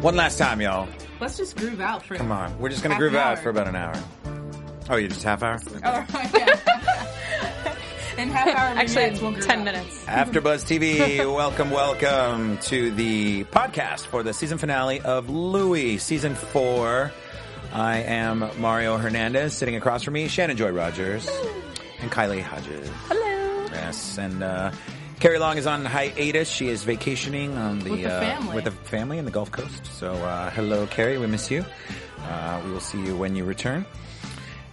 One last time, y'all. Let's just groove out for Come on. We're just going to groove out for about an hour. Oh, you just half hour? Oh, yeah. In half hour Actually, vignettes, we'll 10 out. minutes. AfterBuzz TV, welcome, welcome to the podcast for the season finale of Louie, season four. I am Mario Hernandez, sitting across from me, Shannon Joy Rogers, and Kylie Hodges. Hello. Yes, and uh, Carrie Long is on hiatus. She is vacationing on the, With the uh, family. with the family in the Gulf Coast. So, uh, hello, Carrie. We miss you. Uh, we will see you when you return.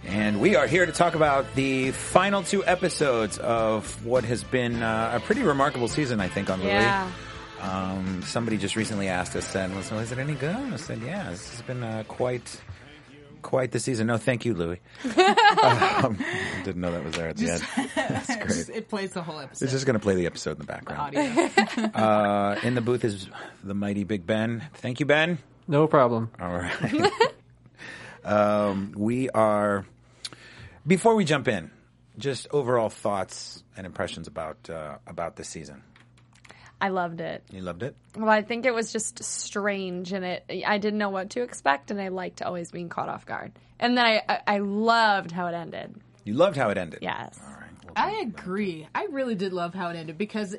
And we are here to talk about the final two episodes of what has been uh, a pretty remarkable season, I think, on Louie. Yeah. Um, somebody just recently asked us, said, "Was is it any good?" I said, "Yeah, this has been uh, quite, quite the season." No, thank you, Louis. um, didn't know that was there at the end. That's great. It plays the whole episode. It's just going to play the episode in the background. audio. Uh, in the booth is the mighty Big Ben. Thank you, Ben. No problem. All right. um, we are. Before we jump in, just overall thoughts and impressions about uh, about this season. I loved it. You loved it. Well, I think it was just strange, and it I didn't know what to expect, and I liked always being caught off guard. And then I I, I loved how it ended. You loved how it ended. Yes. All right. Well, I agree. I really did love how it ended because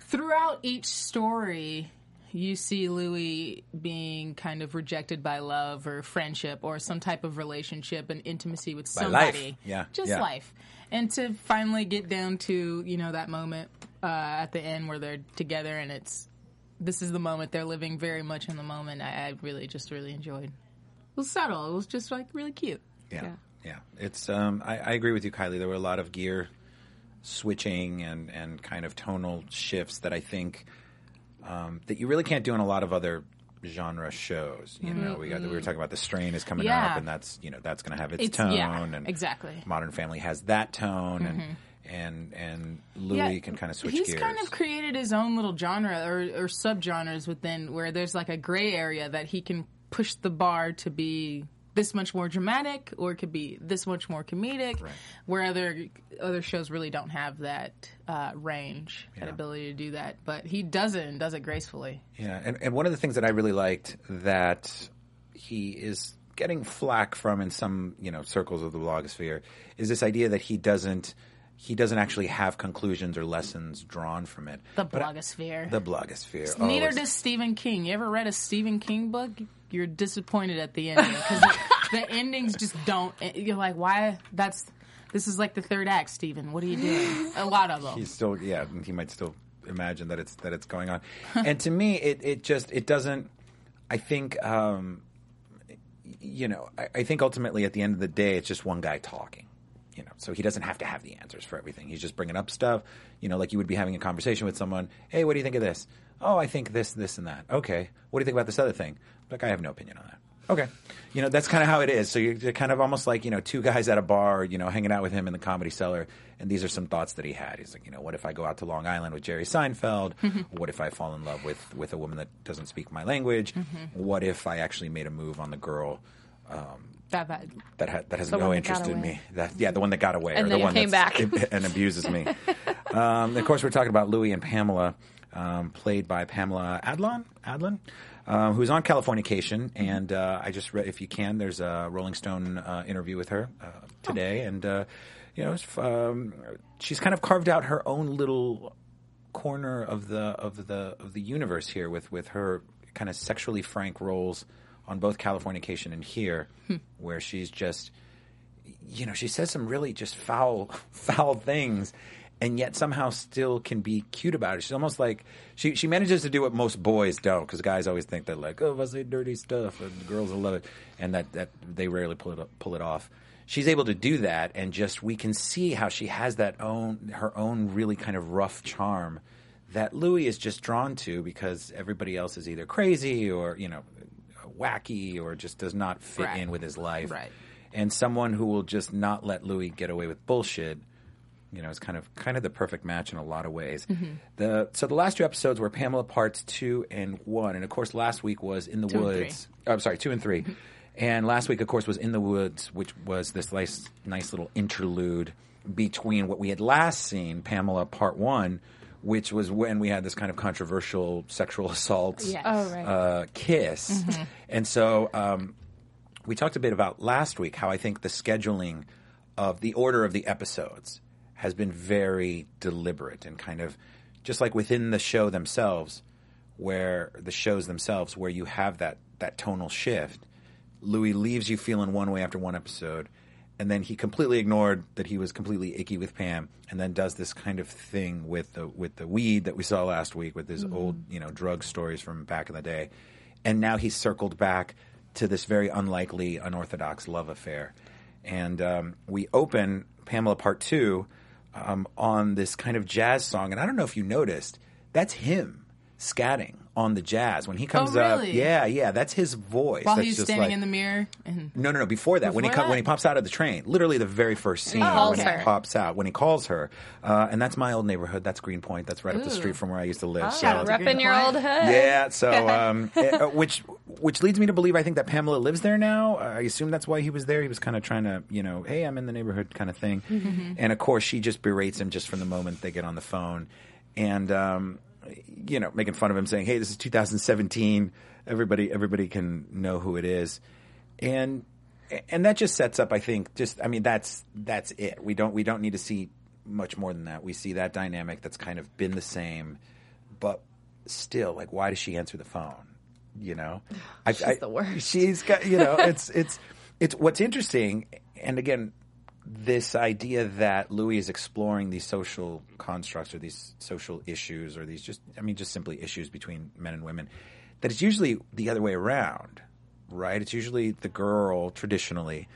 throughout each story, you see Louis being kind of rejected by love or friendship or some type of relationship and intimacy with By somebody. life. Yeah, Just yeah. life. And to finally get down to, you know, that moment uh, at the end where they're together and it's this is the moment they're living very much in the moment. I, I really just really enjoyed. It was subtle. It was just like really cute. Yeah. Yeah. Yeah. It's um I, I agree with you, Kylie. There were a lot of gear switching and, and kind of tonal shifts that I think um, that you really can't do in a lot of other genre shows. You know, we got we were talking about the strain is coming Yeah. up and that's you know, that's gonna have its, It's- tone yeah, and exactly. Mm-hmm. Modern Family has that tone and and and Louis can kind of switch he's gears. kind of created his own little genre or, or subgenres within where there's like a gray area that he can push the bar to be this much more dramatic or it could be this much more comedic where other other shows really don't have that uh, range that Yeah. ability to do that but he does it and does it gracefully Yeah, and, and one of the things that I really liked that he is getting flack from in some you know circles of the blogosphere is this idea that he doesn't he doesn't actually have conclusions or lessons drawn from it. the But I- blogosphere the blogosphere. Oh, neither does Stephen King. You ever read a Stephen King book? You're disappointed at the ending because the, the endings just don't. You're like, why? That's this is like the third act, Stephen. What are you doing? A lot of them. he's still yeah he might still imagine that it's that it's going on and to me it, it just it doesn't i think um you know I, I think ultimately at the end of the day it's just one guy talking you know so he doesn't have to have the answers for everything. He's just bringing up stuff you know like you would be having a conversation with someone hey what do you think of this? Oh i think this this and that. Okay what do you think about this other thing? Like i have no opinion on that. Okay. You know that's kind of how it is. So you're, you're kind of almost like you know two guys at a bar you know hanging out with him in the comedy cellar and these are some thoughts that he had. He's like you know what if i go out to long island with jerry seinfeld? Mm-hmm. What if i fall in love with with a woman that doesn't speak my language? Mm-hmm. What if i actually made a move on the girl um, That bad. that ha- that has The no interest in me. That yeah, the one that got away, And or then the one came back. and abuses me. um, of course, we're talking about Louis and Pamela, um, played by Pamela Adlon, Adlon, um, who's on Californication. And uh, I just read, if you can, there's a Rolling Stone uh, interview with her uh, today, and uh, you know, um, she's kind of carved out her own little corner of the of the of the universe here with with her kind of sexually frank roles on both Californication and here, hmm. where she's just you know she says some really just foul foul things and yet somehow still can be cute about it. She's almost like she she manages to do what most boys don't, because guys always think that like, oh, if I say dirty stuff, and girls will love it, and that that they rarely pull it pull it off. She's able to do that, and just we can see how she has that own her own really kind of rough charm that Louis is just drawn to because everybody else is either crazy or you know wacky or just does not fit Right. in with his life. Right. And someone who will just not let Louis get away with bullshit, you know, is kind of kind of the perfect match in a lot of ways. Mm-hmm. The so the last two episodes were Pamela parts two and one, and of course last week was in the Two woods. Oh, I'm sorry, two and three. And last week, of course, was in the woods, which was this nice, nice little interlude between what we had last seen, Pamela Part One, which was when we had this kind of controversial sexual assault Yes. Oh, right. uh, kiss. And so um, we talked a bit about last week how I think the scheduling of the order of the episodes has been very deliberate and kind of just like within the show themselves, where the shows themselves, where you have that that tonal shift. Louis leaves you feeling one way after one episode, and then he completely ignored that he was completely icky with Pam, and then does this kind of thing with the with the weed that we saw last week with his old you know drug stories from back in the day, and now he's circled back to this very unlikely, unorthodox love affair, and um, we open Pamela Part Two um, on this kind of jazz song, and I don't know if you noticed, that's him scatting on the jazz when he comes up. Oh, really? Yeah, yeah, that's his voice. While That's he's just standing like- in the mirror. And no, no, no. Before that, when he Before co- when he pops out of the train, literally the very first scene calls when her. he pops out, when he calls her, uh, and that's my old neighborhood. That's Greenpoint. That's right up the street from where I used to live. Oh. so Shout Repping your old hood. yeah, so um, eh, uh, which which leads me to believe I think that Pamela lives there now. Uh, I assume that's why he was there. He was kind of trying to, you know, hey, I'm in the neighborhood kind of thing. And of course, she just berates him just from the moment they get on the phone, and um, you know, making fun of him, saying, "Hey, this is 2017. Everybody, everybody can know who it is," and and that just sets up, I think, just I mean, that's that's it. We don't we don't need to see much more than that. We see that dynamic that's kind of been the same, but still, like, why does she answer the phone? You know, I, She's the worst. She's got you know, it's it's it's what's interesting, and again, this idea that Louis is exploring these social constructs or these social issues or these just I mean just simply issues between men and women that it's usually the other way around right? It's usually the girl traditionally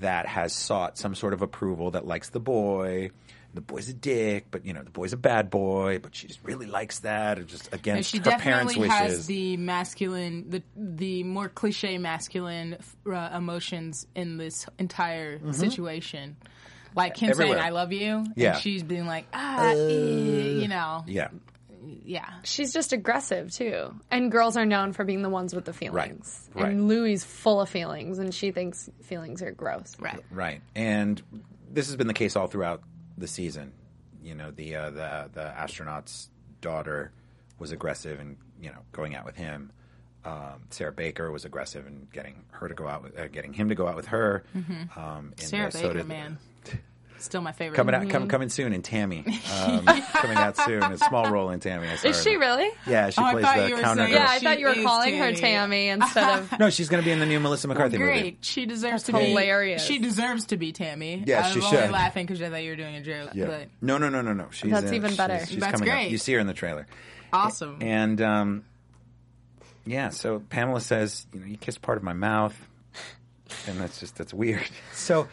that has sought some sort of approval that likes the boy the boy's a dick but you know the boy's a bad boy but she just really likes that or just and against she her parents definitely wishes has the masculine, the the more cliche masculine uh, emotions in this entire situation. Like him Mm-hmm. Everywhere. saying "I love you," Yeah. and she's being like, "Ah, eh," you know, yeah yeah." She's just aggressive too. And girls are known for being the ones with the feelings. right. And Louis full of feelings and she thinks feelings are gross. Right. Right, and this has been the case all throughout the season. You know, the uh, the the astronaut's daughter was aggressive and you know going out with him. Um, Sarah Baker was aggressive and getting her to go out, with, uh, getting him to go out with her. Um, Mm-hmm. Sarah uh, so Baker, did- man, still my favorite. coming out, come, coming soon in Tammy, um, coming out soon. A small role in Tammy. Is she really? Yeah, she Oh, plays the counter. saying- girl. Yeah, I She thought you were is calling her Tammy. Tammy instead of No, she's going to be in the new Melissa McCarthy movie. Great. She deserves to That's be hilarious. She deserves to be Tammy. Yeah, I'm she only should. laughing because I thought you were doing a joke. Yeah. But No, no, no, no, no. She's That's in- even better. She's, That's coming up. great. You see her in the trailer. awesome. And um, yeah, so Pamela says, you know, you kissed part of my mouth, and that's just that's weird. So you, you-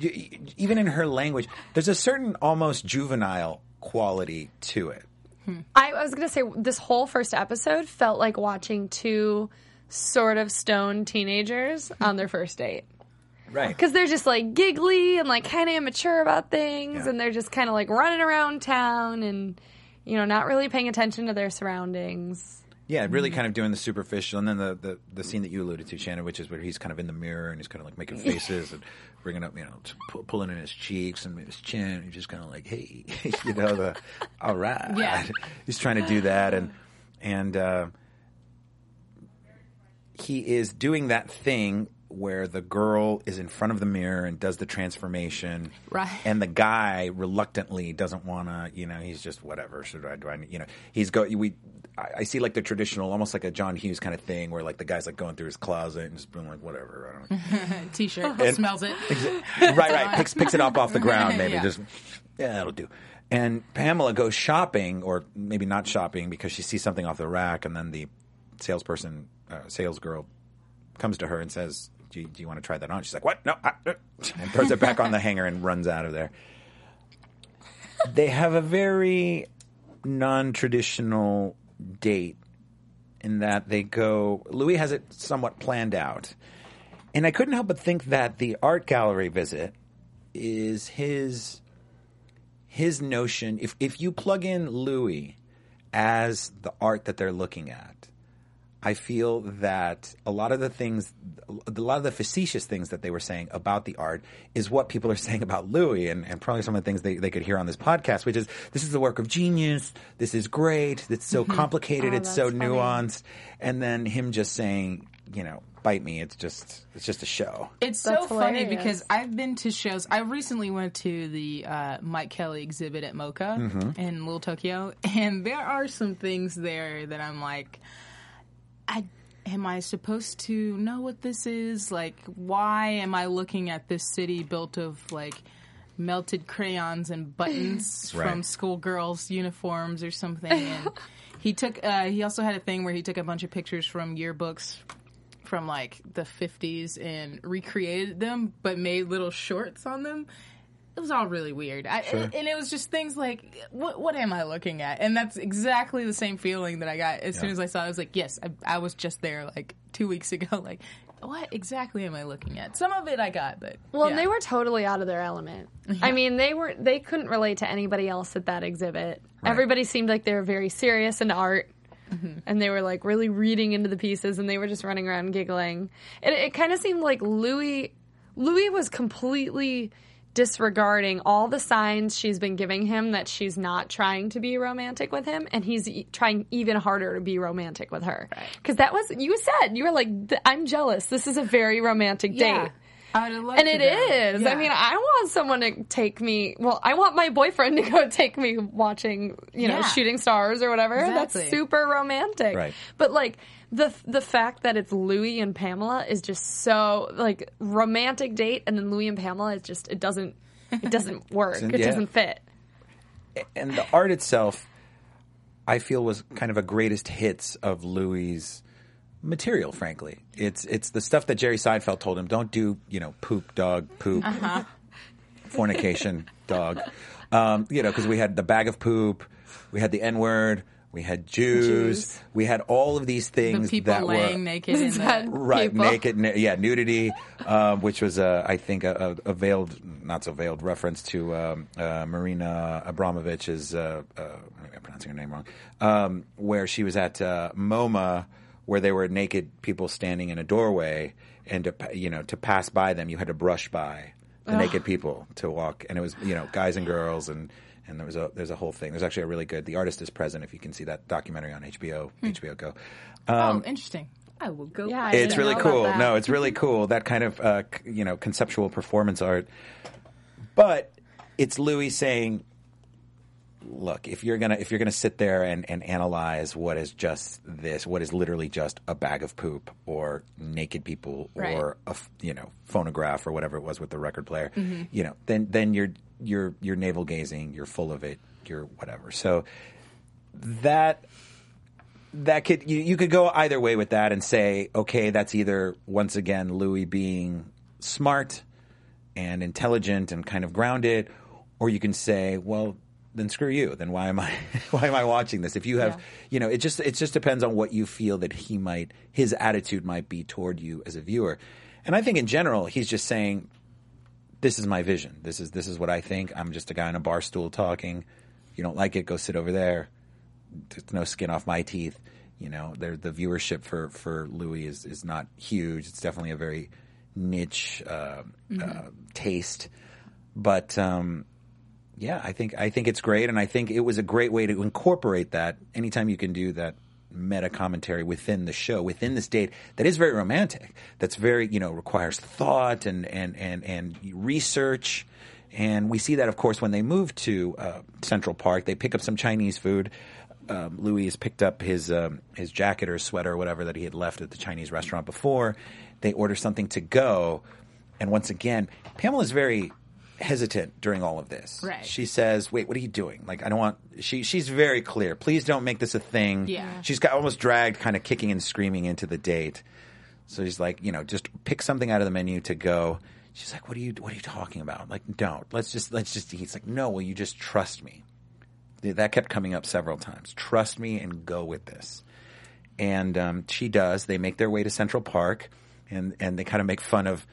even in her language, there's a certain almost juvenile quality to it. I, I was going to say this whole first episode felt like watching two sort of stoned teenagers on their first date. Right. Because they're just like giggly and like kind of immature about things, Yeah. and they're just kind of like running around town and, you know, not really paying attention to their surroundings. Yeah, really kind of doing the superficial, and then the, the, the scene that you alluded to, Shannon, which is where he's kind of in the mirror and he's kind of like making faces and bringing up, you know, pu- pulling in his cheeks and his chin. And he's just kind of like, hey, you know, the all right. Yeah. He's trying to do that, and and uh, he is doing that thing where the girl is in front of the mirror and does the transformation, Right. And the guy reluctantly doesn't want to, you know, he's just whatever. Should I do I, you know, he's go. We, I, see like the traditional, almost like a John Hughes kind of thing, where like the guy's like going through his closet and just being like whatever. I don't know. T-shirt And- smells it. right, right. Picks picks it up off the ground, maybe Yeah. just yeah, that'll do. And Pamela goes shopping, or maybe not shopping, because she sees something off the rack, and then the salesperson, uh, sales girl, comes to her and says, "Do you, do you want to try that on?" She's like, "What? No!" I, uh," and throws it back on the hanger and runs out of there. They have a very non-traditional date in that they go. Louis has it somewhat planned out, and I couldn't help but think that the art gallery visit is his his notion. If if you plug in Louis as the art that they're looking at, I feel that a lot of the things, a lot of the facetious things that they were saying about the art is what people are saying about Louis and, and probably some of the things they, they could hear on this podcast, which is this is the work of genius. This is great. It's so complicated. Oh, it's so funny. nuanced. And then him just saying, you know, bite me. It's just, it's just a show. It's so That's funny hilarious. because I've been to shows. I recently went to the uh, Mike Kelley exhibit at MOCA Mm-hmm. in Little Tokyo, and there are some things there that I'm like, I am I supposed to know what this is? Like, why am I looking at this city built of like melted crayons and buttons Right. from schoolgirls' uniforms or something? And he took. Uh, he also had a thing where he took a bunch of pictures from yearbooks from like the 50s and recreated them but made little shorts on them it was all really weird I, and it was just things like what what am i looking at and that's exactly the same feeling that i got as soon as i saw it i was like yes I, I was just there like two weeks ago like what exactly am i looking at some of it i got but Well, yeah. and they were totally out of their element. I mean, they were they couldn't relate to anybody else at that exhibit. Everybody seemed like they were very serious in art. Mm-hmm. And they were like really reading into the pieces, and they were just running around giggling. It, it kind of seemed like Louis, Louis was completely disregarding all the signs she's been giving him that she's not trying to be romantic with him, and he's e- trying even harder to be romantic with her. Because that was you said you were like, "I'm jealous. This is a very romantic yeah date." And it go. is. Yeah. I mean, I want someone to take me. Well, I want my boyfriend to go take me watching, you know, Yeah. shooting stars or whatever. Exactly. That's super romantic. Right. But like the the fact that it's Louis and Pamela is just so like romantic date, and then Louis and Pamela is just it doesn't it doesn't work. It Yeah. doesn't fit. and the art itself, I feel was kind of a greatest hits of Louis' material. Frankly, it's it's the stuff that Jerry Seinfeld told him: don't do, you know, poop, dog, poop, fornication, dog. Um, you know, because we had the bag of poop, we had the N word, we had Jews, Jews. we had all of these the things people that laying were naked in the right people. naked nu- yeah nudity um, which was uh, i think a, a, a veiled not so veiled reference to um, uh, marina abramović's uh, uh, maybe i'm pronouncing her name wrong um, where she was at uh, moma where there were naked people standing in a doorway and to you know to pass by them you had to brush by the naked people to walk and it was you know guys and girls and and there was a there's a whole thing. There's actually a really good. The artist is present. If you can see that documentary on HBO, HBO Go. oh interesting i will go Yeah, I It's really cool. No, it's really cool. That kind of uh, c- you know conceptual performance art. But it's Louis saying, "Look, if you're gonna if you're gonna sit there and, and analyze what is just this, what is literally just a bag of poop or naked people Right. or a f- you know phonograph or whatever it was with the record player, Mm-hmm. you know, then then you're you're you're navel gazing. You're full of it. You're whatever. So that that could you, you could go either way with that and say, okay, that's either once again Louis being smart and intelligent and kind of grounded, or you can say, well, then screw you. Then why am I why am I watching this? If you have, Yeah. you know, it just it just depends on what you feel that he might his attitude might be toward you as a viewer. And I think in general, he's just saying, this is my vision. This is this is what I think. I'm just a guy on a bar stool talking. You don't like it, go sit over there there's no skin off my teeth. You know, there, the viewership for, for Louis is, is not huge. It's definitely a very niche uh, uh, taste, but um, yeah, I think I think it's great, and I think it was a great way to incorporate that. Anytime you can do that meta commentary within the show, within this date, that is very romantic. That's very you know requires thought and and and and research. And we see that, of course, when they move to uh, Central Park. They pick up some Chinese food. Um, Louis has picked up his um, his jacket or sweater or whatever that he had left at the Chinese restaurant before. They order something to go, and once again, Pamela's very hesitant during all of this. Right. She says, "Wait, what are you doing? Like, I don't want." She she's very clear. Please don't make this a thing. Yeah. She's got almost dragged, kind of kicking and screaming into the date. So he's like, you know, just pick something out of the menu to go. She's like, "What are you What are you talking about? Like, don't. Let's just let's just eat." It's like, "No, will you just trust me?" That kept coming up several times. Trust me and go with this. And um, she does. They make their way to Central Park, and and they kind of make fun of.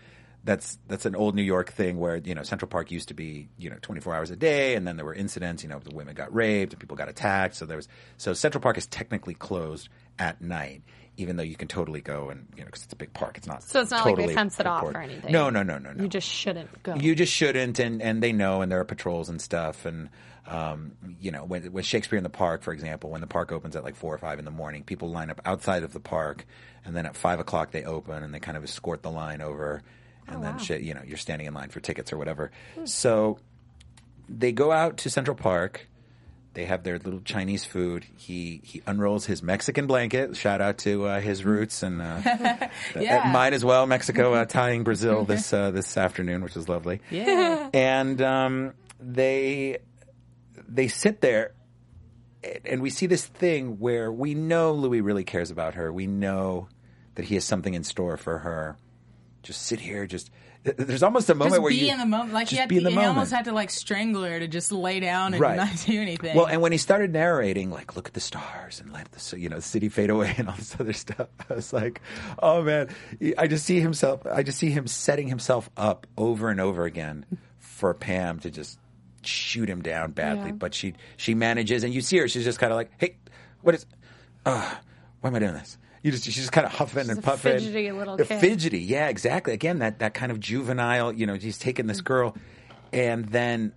That's that's an old New York thing where you know Central Park used to be you know 24 hours a day, and then there were incidents. You know, the women got raped, and people got attacked. So there was so Central Park is technically closed at night, even though you can totally go and you know because it's a big park. It's not So it's not like they totally fence it off or anything. No, no, no, no, no. You just shouldn't go. You just shouldn't, and, and they know, and there are patrols and stuff, and um, you know, when, when Shakespeare in the Park, for example, when the park opens at like four or five in the morning, people line up outside of the park, and then at five o'clock they open, and they kind of escort the line over, and then shit, you know, you're standing in line for tickets or whatever. So they go out to Central Park. They have their little Chinese food. He he unrolls his Mexican blanket. Shout out to uh, his roots and uh, Yeah. uh, mine as well. Mexico uh, tying Brazil this uh, this afternoon, which is lovely. Yeah. And um, they they sit there, and we see this thing where we know Louis really cares about her. We know that he has something in store for her. Just sit here. Just there's almost a moment Just where be you in the moment. Like just he, had, be in the he moment. almost had to like strangle her to just lay down and Right. not do anything. Well, and when he started narrating, like, look at the stars and let the you know city fade away and all this other stuff, I was like, oh man, I just see himself. I just see him setting himself up over and over again for Pam to just shoot him down badly. Yeah. But she she manages, and you see her. She's just kind of like, hey, what is? Uh, why am I doing this? You just she's just kind of huffing and a puffing. fidgety little A kid. Fidgety, yeah, exactly. Again, that that kind of juvenile. You know, he's taking this mm. girl, and then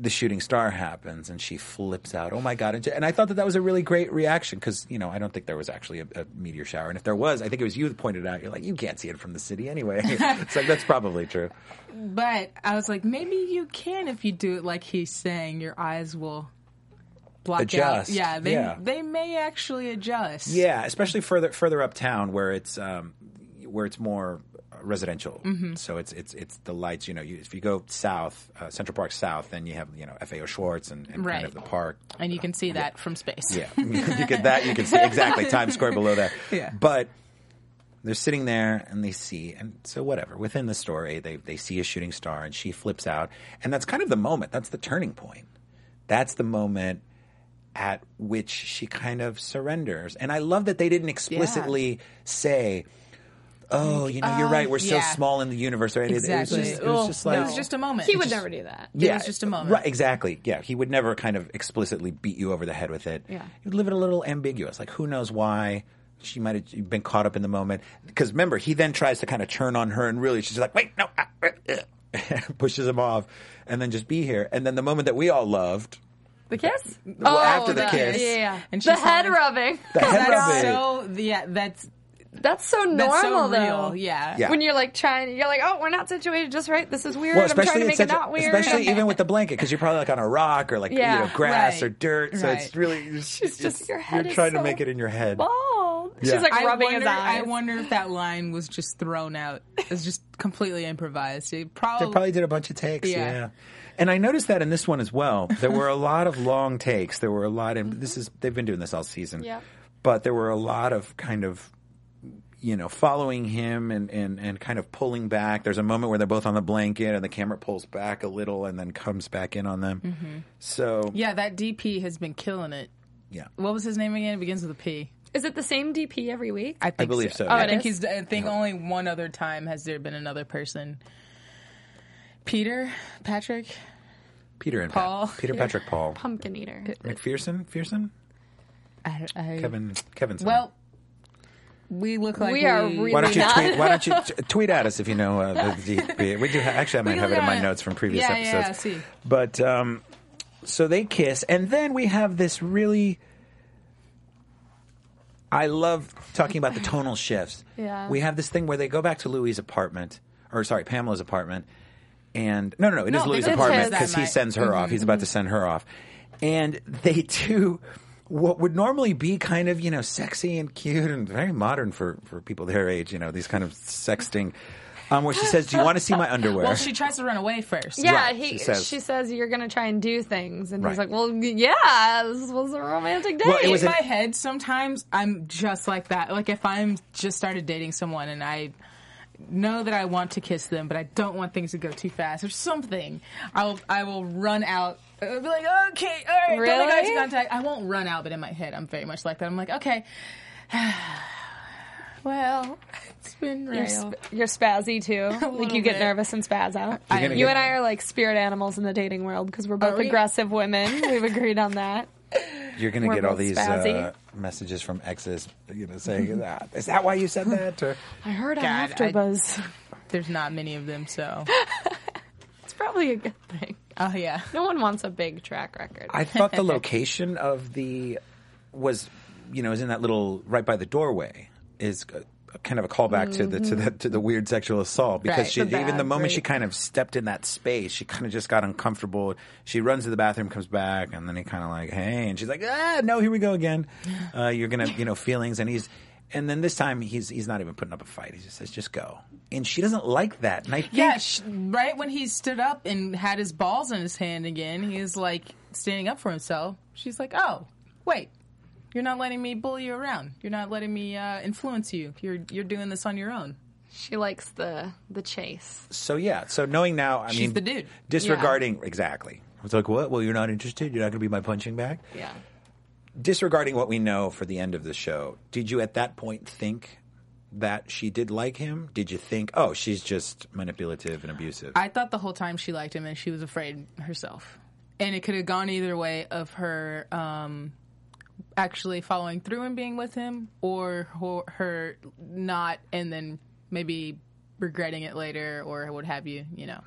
the shooting star happens and she flips out. Oh my god! And, and I thought that that was a really great reaction because you know I don't think there was actually a, a meteor shower, and if there was, I think it was you that pointed it out. You're like, you can't see it from the city anyway. it's like that's probably true. but I was like, maybe you can if you do it like he's saying. Your eyes will block Adjust, out. Yeah, they yeah. they may actually adjust. Yeah, especially further further uptown where it's um, where it's more residential. So it's it's it's the lights. You know, you, if you go south, uh, Central Park South, then you have you know FAO Schwarz and, and kind of the park. and you can see that from space. Yeah, you get that. You can see exactly Times Square below that. Yeah. but they're sitting there and they see, and so whatever. Within the story, they they see a shooting star, and she flips out, and that's kind of the moment. That's the turning point. That's the moment at which she kind of surrenders. And I love that they didn't explicitly say. Oh, you know, you're uh, right. We're so small in the universe, right? Exactly. It, was just, it was just It was just a moment. he would never do that. Yeah. It was just a moment. Right, exactly. Yeah, he would never kind of explicitly beat you over the head with it. Yeah. He'd leave it a little ambiguous. Like, who knows why she might have been caught up in the moment. Because remember, he then tries to kind of turn on her and really she's like, wait, no. ah, ah, ah," pushes him off and then just be here. And then the moment that we all loved, The kiss? Well, oh, after the kiss. Yeah, yeah. And the she's head like- rubbing. the head That's rubbing. so yeah. That's That's so normal, that's so though. Yeah. Yeah. When you're like trying, you're like, oh, we're not situated just right. This is weird. Well, I'm trying especially to in make it not weird. especially even with the blanket because you're probably like on a rock or like Yeah, you know grass right, or dirt. So it's really it's, She's just- your head You're is trying to make it in your head. bald. Yeah. She's like I rubbing wonder, his eyes. I wonder if that line was just thrown out. It's just completely improvised. It probably, They probably did a bunch of takes. Yeah. Yeah. And I noticed that in this one as well. There were a lot of long takes. There were a lot, and this is they've been doing this all season. Yeah. But there were a lot of kind of, you know, following him and and and kind of pulling back. There's a moment where they're both on the blanket, and the camera pulls back a little, and then comes back in on them. Mm-hmm. So yeah, that DP has been killing it. yeah. What was his name again? It begins with a P. Is it the same DP every week? I think believe so, I yeah. think it is? he's. I think only one other time has there been another person. Peter, Patrick, Peter and Paul. Pat, Peter Patrick Paul Pumpkin eater. McPherson, Fearson, I, I, Kevin, Kevin. Well, we look like We are really- Why don't you not. tweet? Why don't you t- tweet at us if you know uh, the DP? We do. Ha- actually, I might We have it in my notes from previous Yeah, episodes. yeah, I see. But um, so they kiss, and then we have this really. I love talking about the tonal shifts. Yeah. We have this thing where they go back to Louis' apartment, or sorry, Pamela's apartment, and no, no, no, it is No, Louis' it's apartment his. because he sends her off. Mm-hmm. He's about to send her off, and they do what would normally be kind of you know sexy and cute and very modern for for people their age. You know these kind of sexting. um, where she says, "Do you want to see my underwear?" Well, she tries to run away first. Yeah, Right, he she says- she says you're gonna try and do things, and he's like, "Well, yeah, this was a romantic date." Well, it was in an- my head, sometimes I'm just like that. Like if I'm just started dating someone and I know that I want to kiss them, but I don't want things to go too fast or something, I'll I will run out. I'll be like, okay, all right, don't make eye Really? contact. I won't run out, but in my head, I'm very much like that. I'm like, okay, well, it's been you're, real. sp- you're spazzy too. like you get bit. nervous and spaz out. You're you get- and I are like spirit animals in the dating world because we're both we? aggressive women. We've agreed on that. You're going to We're get all these spazzy. uh, messages from exes, you know, saying, "Ah, "Is that why you said that?" Or I heard on God, I- AfterBuzz. There's not many of them, so It's probably a good thing. oh yeah. No one wants a big track record. I thought the location of the was, you know, is in that little right by the doorway is a, a kind of a callback to the to the to the weird sexual assault because Right, she the even the moment she kind of stepped in that space, she kind of just got uncomfortable. She runs to the bathroom, comes back, and then he kind of like, hey, and she's like, ah, no, here we go again. Uh, you're gonna, you know, feelings, and he's. And then this time he's he's not even putting up a fight. He just says, "Just go." And she doesn't like that. And I think Yeah, sh- right when he stood up and had his balls in his hand again, he's like standing up for himself. She's like, "Oh, wait, you're not letting me bully you around. You're not letting me uh, influence you. You're you're doing this on your own." she likes the the chase. So yeah, so knowing now, I She's mean, the dude. Disregarding exactly. It's like what? Well, you're not interested. You're not going to be my punching bag. Yeah. Disregarding what we know for the end of the show, did you at that point think that she did like him? Did you think, oh, she's just manipulative and abusive? I thought the whole time she liked him and she was afraid herself. And it could have gone either way of her um, actually following through and being with him or her not and then maybe regretting it later or what have you, you know.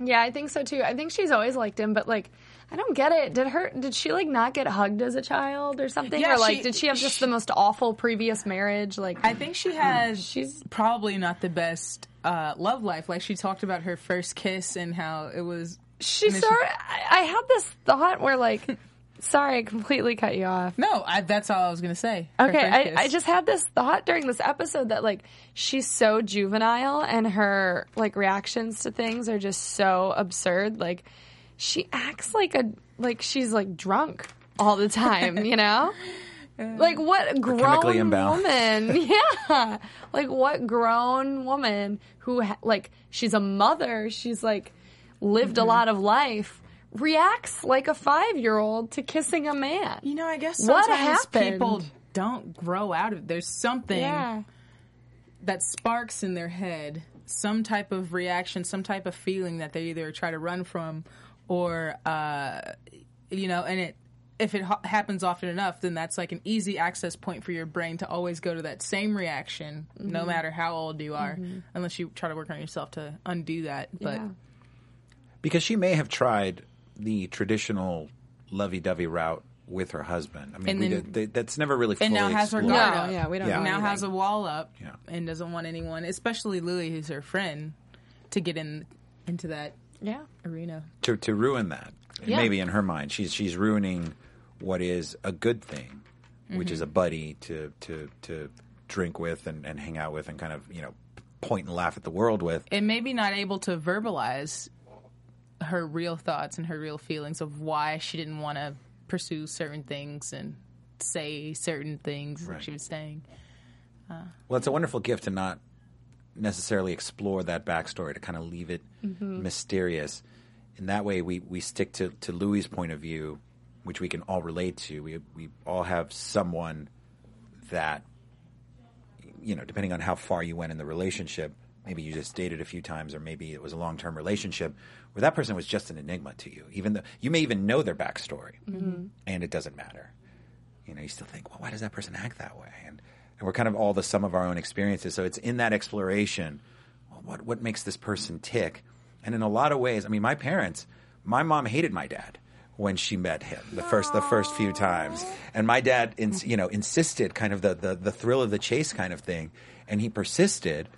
Yeah, I think so too. I think she's always liked him, but like, I don't get it. Did her? Did she like not get hugged as a child or something? Yeah, or like, she- did she have just she- the most awful previous marriage? Like, I think she has. She's- probably not the best uh, love life. Like she talked about her first kiss and how it was. she and then sort. I, I had this thought where like, sorry, I completely cut you off. No, I, that's all I was gonna say. Okay, I. I just had this thought during this episode that like she's so juvenile and her like reactions to things are just so absurd. Like she acts like a like she's like drunk all the time, you know? Like what grown woman? Yeah, like what grown woman who ha- like she's a mother. She's like lived Mm-hmm. a lot of life. Reacts like a five year old to kissing a man. You know, I guess What sometimes happened? people don't grow out of. There's something Yeah. that sparks in their head, some type of reaction, some type of feeling that they either try to run from, or uh, you know, and it. If it ha- happens often enough, then that's like an easy access point for your brain to always go to that same reaction, Mm-hmm. no matter how old you are, unless you try to work on yourself to undo that. But Yeah. because she may have tried the traditional lovey-dovey route with her husband. I mean, And we then- did, they, that's never really fully and now has her guard No, up. yeah, we don't Yeah. now anything. has a wall up Yeah. and doesn't want anyone, especially Louis, who's her friend, to get in into that Yeah. arena. to to ruin that. Yeah. Maybe in her mind, she's she's ruining what is a good thing, which is mm-hmm. a buddy to to to drink with and, and hang out with and kind of you know point and laugh at the world with. and maybe not able to verbalize her real thoughts and her real feelings of why she didn't want to pursue certain things and say certain things like she was saying. Uh, well, it's a wonderful gift to not necessarily explore that backstory, to kind of leave it mm-hmm. mysterious. In that way, we, we stick to, to Louis' point of view, which we can all relate to. We, we all have someone that, you know, depending on how far you went in the relationship, maybe you just dated a few times, or maybe it was a long term relationship, where that person was just an enigma to you. Even though you may even know their backstory, mm-hmm. and it doesn't matter you know, you still think, well, why does that person act that way? And, and we're kind of all the sum of our own experiences. So it's in that exploration, well, what, what makes this person tick? And in a lot of ways, I mean, my parents, my mom hated my dad when she met him the first the first few times, and my dad, ins, you know, insisted kind of the, the the thrill of the chase kind of thing, and he persisted,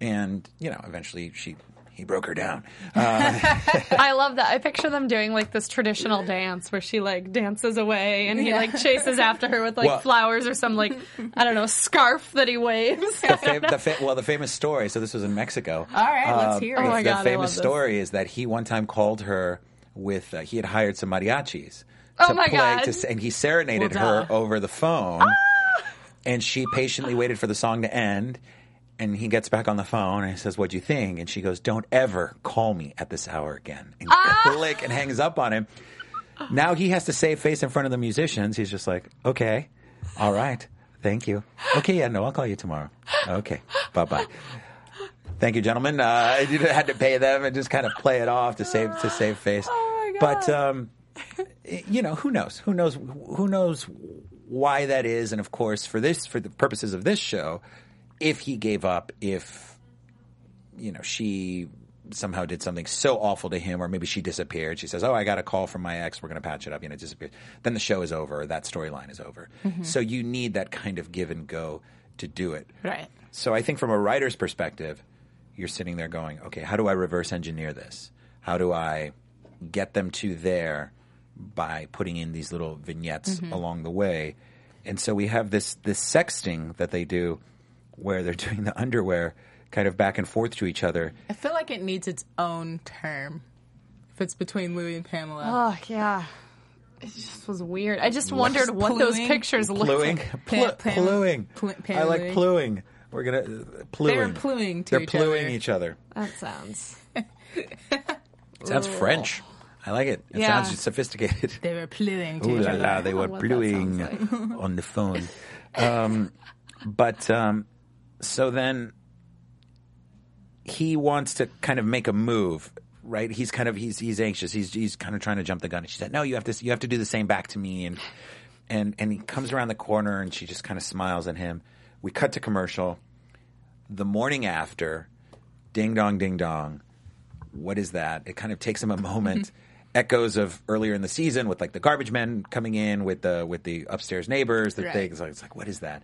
and you know, eventually she he broke her down. I love that. I picture them doing like this traditional dance where she like dances away and he like chases after her with like Well- flowers or some like I don't know scarf that he waves. the fam- the fa- well, the famous story. So this was in Mexico. All right, let's Um, hear Oh it. my the God, I famous story is that he one time called her with uh, he had hired some mariachis Oh to my play God. to and he serenaded Well, her over the phone and she patiently waited for the song to end and he gets back on the phone and he says what'd you think and she goes don't ever call me at this hour again and click and hangs up on him now he has to save face in front of the musicians he's just like okay all right thank you okay yeah no i'll call you tomorrow okay bye-bye Thank you, gentlemen. Uh, you had to pay them and just kind of play it off to save to save face. Oh my But um, you know, who knows? Who knows? Who knows why that is? And of course, for this, for the purposes of this show, if he gave up, if you know she somehow did something so awful to him, or maybe she disappeared. She says, "Oh, I got a call from my ex. We're going to patch it up." You know, disappeared. Then the show is over. That storyline is over. Mm-hmm. So you need that kind of give and go to do it. Right. So I think from a writer's perspective, you're sitting there going, okay, how do I reverse engineer this? How do I get them to there by putting in these little vignettes mm-hmm. along the way? And so we have this this sexting that they do where they're doing the underwear kind of back and forth to each other. I feel like it needs its own term. If it's between Louis and Pamela. Oh yeah, it just was weird. I just wondered what those pictures looked Pluing, like. Plu- Pa- Pam- pluing. Pl- I like pluing. We're gonna uh, pluing. They were pluing to They're each pluing other. each other. That sounds. Sounds French. I like it. It Yeah. sounds sophisticated. They were pluing to Ooh each la other. la, they were what that bluing on the phone. Um, but um, so then he wants to kind of make a move, right? He's kind of he's he's anxious. He's he's kind of trying to jump the gun. And she said, "No, you have to you have to do the same back to me." And and and he comes around the corner, and she just kind of smiles at him. We cut to commercial. The morning after, ding dong, ding dong what is that? It kind of takes him a moment. Echoes of earlier in the season with like the garbage men coming in with the with the upstairs neighbors, the Right. things. Like, it's like, what is that?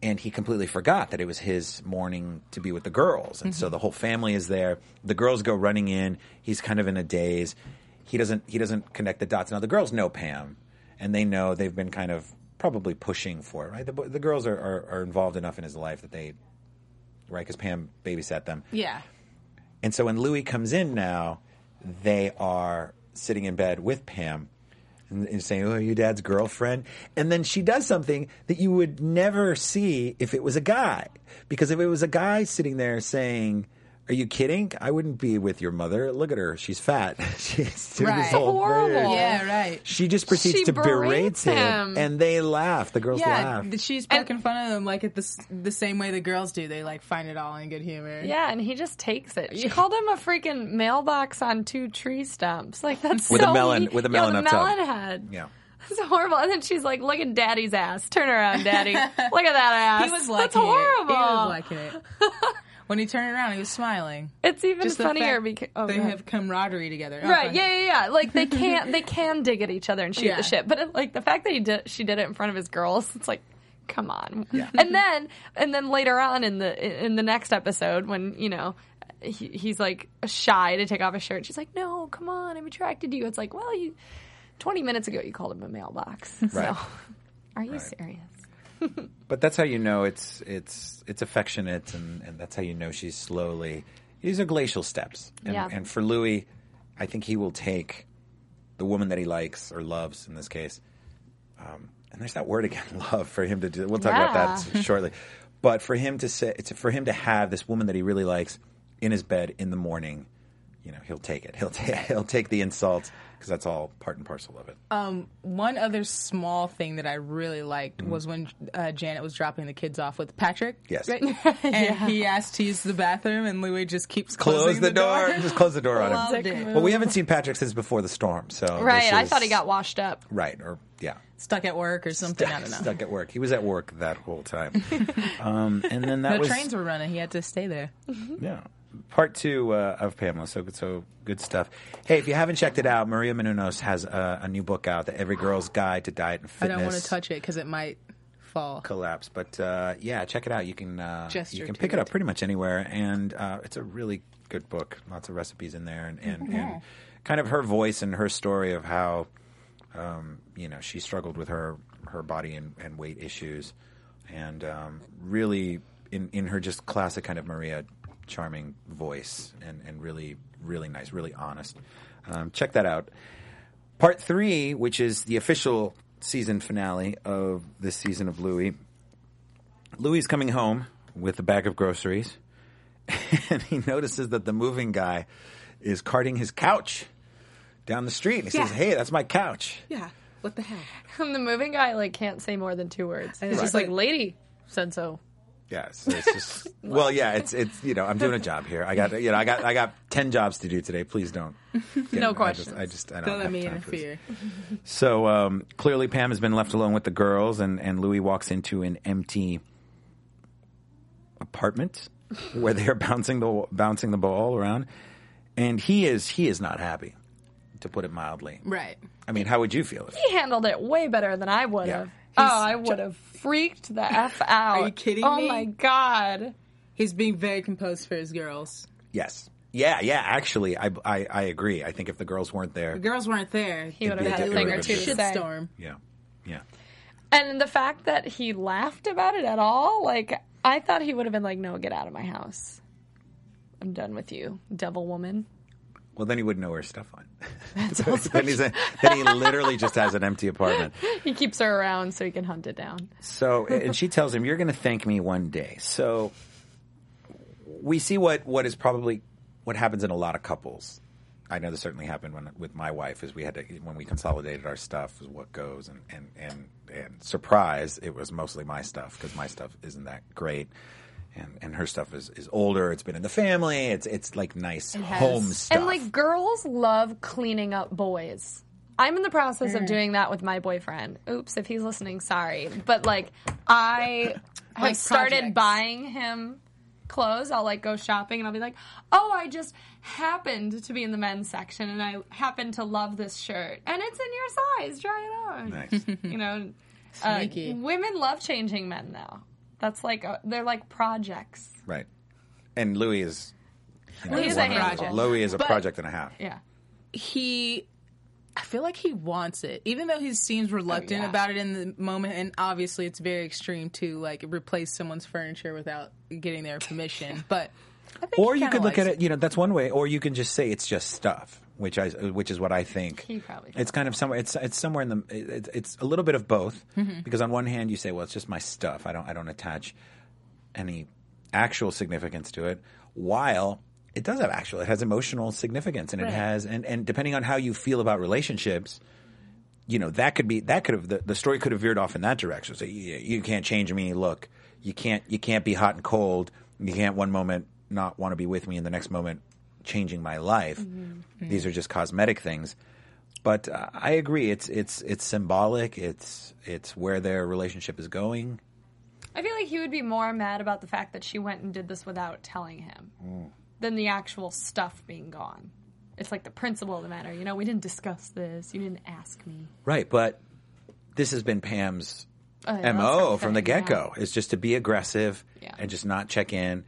And he completely forgot that it was his morning to be with the girls, and so mm-hmm. the whole family is there. The girls go running in. He's kind of in a daze. He doesn't he doesn't connect the dots. Now the girls know Pam, and they know they've been kind of probably pushing for it. Right, the, the girls are, are are involved enough in his life that they right because Pam babysat them. Yeah. And so when Louis comes in now, they are sitting in bed with Pam and, and saying, "Oh, your dad's girlfriend." And then she does something that you would never see if it was a guy, because if it was a guy sitting there saying. Are you kidding? I wouldn't be with your mother. Look at her; she's fat. she's doing this Right. whole Horrible. thing. Yeah, right. She just proceeds She to berate him, him. and they laugh. The girls Yeah, laugh. th- she's poking fun of them like at the the same way the girls do. They like find it all in good humor. Yeah, and he just takes it. She called him a freaking mailbox on two tree stumps. Like that's With a so melon- mean. with a Yeah, melon up top. head. yeah. It's horrible. And then she's like, "Look at Daddy's ass. Turn around, Daddy. Look at that ass. He was liking That's it. horrible. He was liking it. When he turned around, he was smiling. it's even Just funnier fact because oh, they go have camaraderie together. Oh, Right, yeah, yeah, yeah. Like they can they can dig at each other and shoot Yeah. the shit. But it, like the fact that he did she did it in front of his girls, it's like come on. Yeah. And then and then later on in the in the next episode when, you know, he, he's like shy to take off his shirt. She's like, "No, come on, I'm attracted to you." It's like, "Well, you 20 minutes ago you called him a mailbox." Right. So, are you serious? But that's how you know it's it's it's affectionate, and, and that's how you know she's slowly. These are glacial steps, and, Yeah. and for Louis, I think he will take the woman that he likes or loves in this case. Um, and there's that word again, love, for him to do. We'll talk about that shortly. But for him to say, it's for him to have this woman that he really likes in his bed in the morning, you know, he'll take it. He'll ta- he'll take the insult because that's all part and parcel of it. One other small thing that I really liked Mm-hmm. was when uh, Janet was dropping the kids off with Patrick. yes, And he asked to use the bathroom, and Louis just keeps close closing the, door. Just close the door on him. Loved it. Well, we haven't seen Patrick since before the storm, so Right. this I thought he got washed up. right or yeah Stuck at work or something. I don't know. stuck at work. He was at work that whole time, um, and then that The was trains were running. He had to stay there. yeah. Part two uh, of Pamela, so good, so good stuff. Hey, if you haven't checked it out, Maria Menounos has a, a new book out, "The Every Girl's Guide to Diet and Fitness." I don't want to touch it because it might fall. collapse. But uh, yeah, check it out. You can uh, you can pick it up pretty much anywhere, and uh, it's a really good book. Lots of recipes in there, and and, and kind of her voice and her story of how um, you know she struggled with her her body and, and weight issues, and um, really in in her just classic kind of Maria charming voice, and and really really nice, really honest. Um, check that out. Part three, which is the official season finale of this season of Louie. Louis is coming home with a bag of groceries, and he notices that the moving guy is carting his couch down the street. And he says, "Hey, that's my couch." Yeah. What the heck? And the moving guy like can't say more than two words. He's Right. just like, "Lady said so." Yeah, so it's just well, yeah, it's it's you know I'm doing a job here. I got you know I got I got ten jobs to do today. Please don't. No I questions. just I just I don't, Don't let me time for this. interfere. So um, clearly, Pam has been left alone with the girls, and, and Louis walks into an empty apartment where they are bouncing the bouncing the ball around, and he is he is not happy, to put it mildly. Right. I mean, how would you feel? If, He handled it way better than I would Yeah. have. Oh, I would have freaked the f out. Are you kidding oh me? Oh my god. He's being very composed for his girls. yes, yeah, yeah. Actually, I, I I agree. I think if the girls weren't there, The girls weren't there. He would have had a a thing or two to say. Shitstorm. yeah, yeah. And the fact that he laughed about it at all, like I thought he would have been like, "No, get out of my house. I'm done with you, devil woman." Well, then he wouldn't know where his stuff went. then, he's a, then he literally just has an empty apartment. He keeps her around so he can hunt it down. So, and she tells him, "You're going to thank me one day." So, we see what what is probably what happens in a lot of couples. I know this certainly happened when with my wife, is we had to when we consolidated our stuff, is what goes, and and and and surprise, it was mostly my stuff because my stuff isn't that great. And, and her stuff is, is older. It's been in the family. It's it's like nice home stuff. And like girls love cleaning up boys. I'm in the process of doing that with my boyfriend. Oops, if he's listening, sorry. But like I have Like started projects. buying him clothes. I'll like go shopping and I'll be like, "Oh, I just happened to be in the men's section and I happen to love this shirt and it's in your size. Try it on." nice. You know, uh, women love changing men now. That's like uh they're like projects. right. And Louis is you know, Louis is a project. Louis is a But- project and a half. Yeah. he I feel like he wants it, even though he seems reluctant yeah. about it in the moment. And obviously, it's very extreme to like replace someone's furniture without getting their permission. But I think Or he you could look at it, you know, that's one way. Or you can just say it's just stuff, which I, which is what I think. He probably It's kind of somewhere. It's it's somewhere in the. It's, it's a little bit of both, Mm-hmm. because on one hand you say, well, it's just my stuff. I don't I don't attach any actual significance to it, while it does have actual. It has emotional significance, and it has and and depending on how you feel about relationships. You know that could be that could have the, the story could have veered off in that direction. So you, you can't change me. Look, you can't you can't be hot and cold. You can't one moment not want to be with me, and the next moment changing my life. These are just cosmetic things. But uh, I agree. It's it's it's symbolic. It's it's where their relationship is going. I feel like he would be more mad about the fact that she went and did this without telling him Mm. than the actual stuff being gone. It's like the principle of the matter. You know, we didn't discuss this. You didn't ask me. Right, but this has been Pam's Oh, yeah, mo from the get go. Is just to be aggressive Yeah. and just not check in.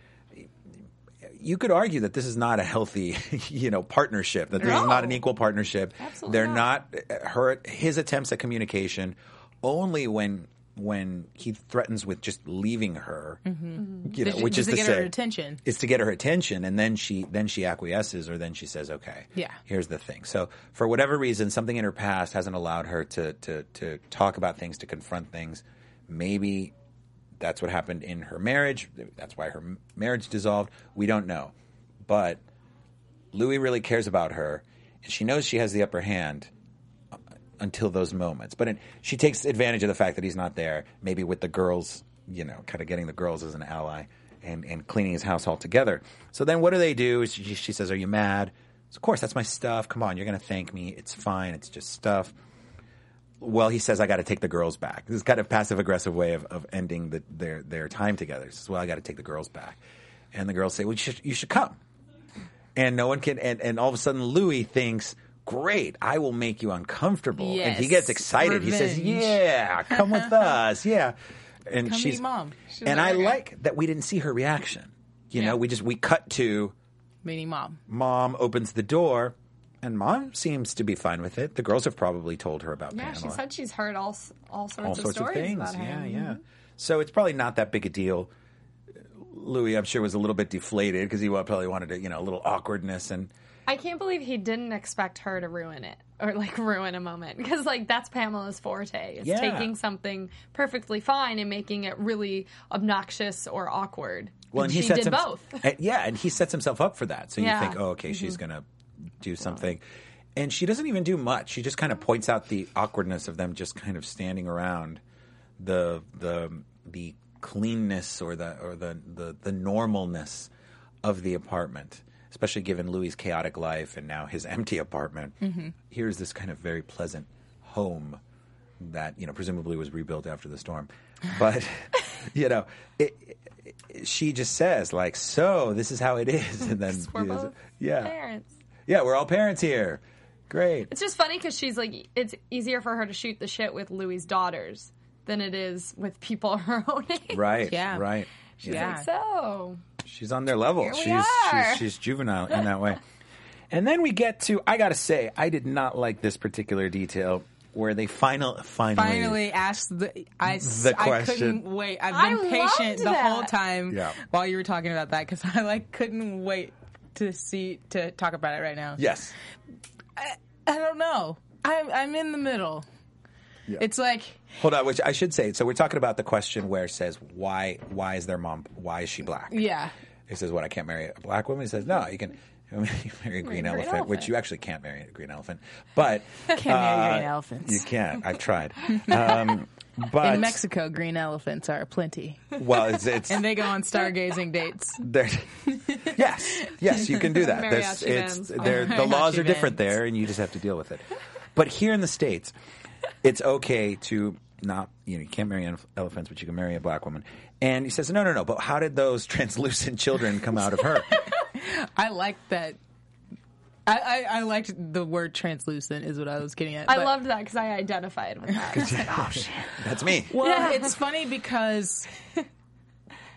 You could argue that this is not a healthy, you know, partnership. That this is not an equal partnership. Absolutely They're not. not uh, her his attempts at communication only when when he threatens with just leaving her, mm-hmm. you know, which is it to get say her attention? is to get her attention and then she then she acquiesces or then she says okay Yeah. here's the thing so for whatever reason something in her past hasn't allowed her to to to talk about things to confront things maybe that's what happened in her marriage. That's why her marriage dissolved. We don't know. But louis really cares about her and she knows she has the upper hand until those moments. But it, she takes advantage of the fact that he's not there maybe with the girls you know kind of getting the girls as an ally and, and cleaning his house all together so then what do they do? She, she says are you mad? Of course that's my stuff. Come on you're going to thank me. It's fine. It's just stuff well he says i got to take the girls back. This is kind of passive aggressive way of, of ending the, their, their time together. He says well i got to take the girls back. And the girls say well you should, you should come. And no one can and, and all of a sudden louis thinks great i will make you uncomfortable. And he gets excited. He says yeah come with us yeah. And Come she's mom. and I like, that we didn't see her reaction. You Yeah. know, we just we cut to Meeting mom. mom opens the door, and mom seems to be fine with it. The girls have probably told her about Yeah, Pamela. she said she's heard all all sorts, all of sorts of stories things. about Yeah, him. yeah. Mm-hmm. So it's probably not that big a deal. Louis, I'm sure, was a little bit deflated because he probably wanted to, you know, a little awkwardness and. I can't believe he didn't expect her to ruin it or like ruin a moment because like that's Pamela's forte is Yeah. taking something perfectly fine and making it really obnoxious or awkward. Well, and he she sets did hims- both. yeah, and he sets himself up for that. So you Yeah. think, oh, okay, she's mm-hmm. gonna do something, and she doesn't even do much. She just kind of points out the awkwardness of them just kind of standing around the the the cleanness or the or the the, the normalness of the apartment. Especially given Louis' chaotic life and now his empty apartment, mm-hmm. here's this kind of very pleasant home that you know presumably was rebuilt after the storm. But you know, it, it- she just says like, "So this is how it is," and then We're you know, yeah, parents. Yeah, we're all parents here. Great. It's just funny because she's like, it's easier for her to shoot the shit with Louis' daughters than it is with people her own age. Right. Yeah. Right. She's Yeah. like, so She's on their level. Here we she's, are. she's she's juvenile in that way. And then we get to I gotta say, I did not like this particular detail where they final finally Finally asked the I, s- The I question. couldn't wait. I've I been patient the whole time Yeah. while you were talking about that because I like couldn't wait to see to talk about it right now. Yes. I I don't know. I'm I'm in the middle. Yeah. It's like Hold on, which I should say. So we're talking about the question where it says why why is their mom why is she black? yeah. He says, "What? I can't marry a black woman." He says, "No, you can." You marry a green green elephant, which you actually can't marry a green elephant, but Can't marry uh, green elephants. You can't. I've tried. Um, but In Mexico, green elephants are plenty, well, it's, it's and they go on stargazing dates. yes, yes, you can do that. There's- it's there. The laws are different bands. there, and you just have to deal with it. But here in the states, it's okay to not you know you can't marry elef- elephants, but you can marry a black woman. And he says, no, no, no. But how did those translucent children come out of her? I like that. I, I, I liked the word translucent is what I was getting at. I loved that because I identified with that. Like, oh shit. That's me. Well, Yeah. it's funny because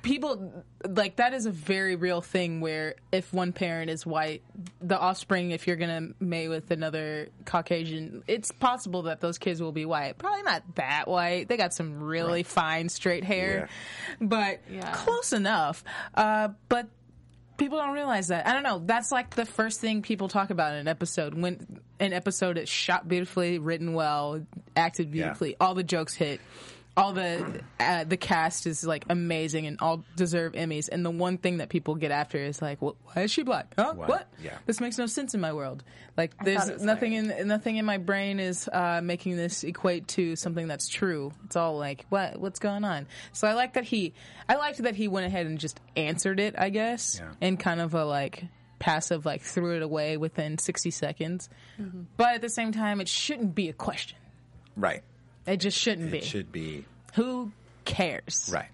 people like that is a very real thing where if one parent is white, the offspring, if you're gonna mate with another Caucasian, it's possible that those kids will be white. Probably not that white. They got some really fine straight hair, but Yeah. close enough. Uh, but people don't realize that. I don't know. That's like the first thing people talk about in an episode. When an episode is shot beautifully, written well, acted beautifully, all the jokes hit. All the uh, the cast is like amazing and all deserve Emmys. And the one thing that people get after is like, "Wh- why is she black? Huh? Why? What? Yeah. This makes no sense in my world. Like, thought there's it was nothing in nothing in my brain is uh, making this equate to something that's true. It's all like, what what's going on? So I like that he, I liked that he went ahead and just answered it. I guess, Yeah. and kind of a like passive, like threw it away within 60 seconds. But at the same time, it shouldn't be a question. Right. It just shouldn't be. It should be Who cares? right.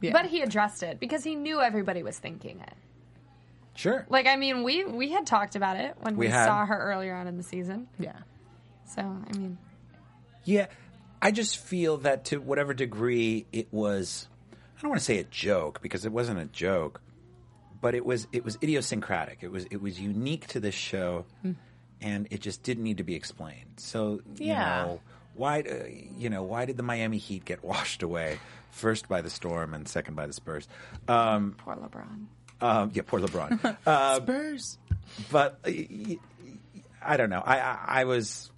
Yeah. But he addressed it because he knew everybody was thinking it. Sure. Like, I mean, we we had talked about it when We we, had. saw her earlier on in the season. yeah. So, I mean, Yeah, I just feel that to whatever degree it was, I don't want to say a joke because it wasn't a joke, but it was it was idiosyncratic. It was it was unique to this show, hmm. and it just didn't need to be explained. So you Yeah. know why uh, you know why did the Miami Heat get washed away first by the Storm and second by the Spurs? Um, poor LeBron. um, yeah, poor LeBron. Uh, Spurs. but uh, I don't know. I, I I was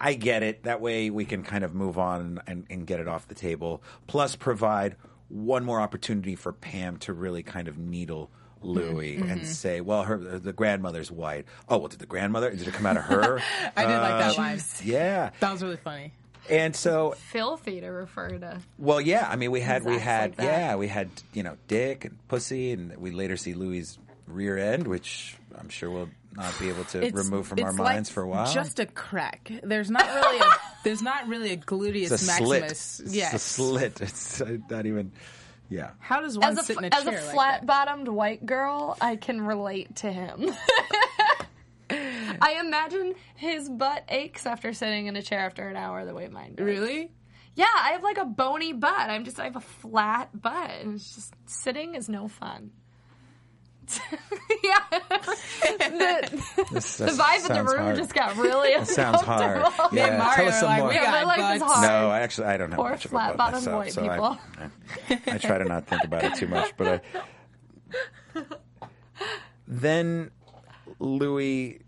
I get it. That way we can kind of move on and, and get it off the table. Plus, provide one more opportunity for Pam to really kind of needle Louis and say, "Well, her the grandmother's white. Oh, well, did the grandmother? Did it come out of her? I did like Uh, that line. yeah. That was really funny. And so, Filthy to refer to. well, yeah. I mean, we had we had like yeah, we had you know Dick and Pussy, and we later see Louis' rear end, which I'm sure we'll not be able to remove from our minds like for a while. Just a crack. There's not really a there's not really a gluteus it's a maximus. slit. It's Yes. a slit. It's uh, not even. Yeah. How does one As a, sit in a as chair As a like flat that? bottomed white girl, I can relate to him. I imagine his butt aches after sitting in a chair after an hour the way mine does. Really? Yeah, I have like a bony butt. I'm just I have a flat butt, and it's just sitting is no fun. yeah, the, This- the vibe in the room hard. just got really That sounds hard. uncomfortable. Me and Yeah, Mario tell us some like, more. Yeah, my life is butts. hard. No, I actually I don't have Poor much of a flat butt bottom myself, white so I, people. I, I try to not think about it too much. But I, then Louis,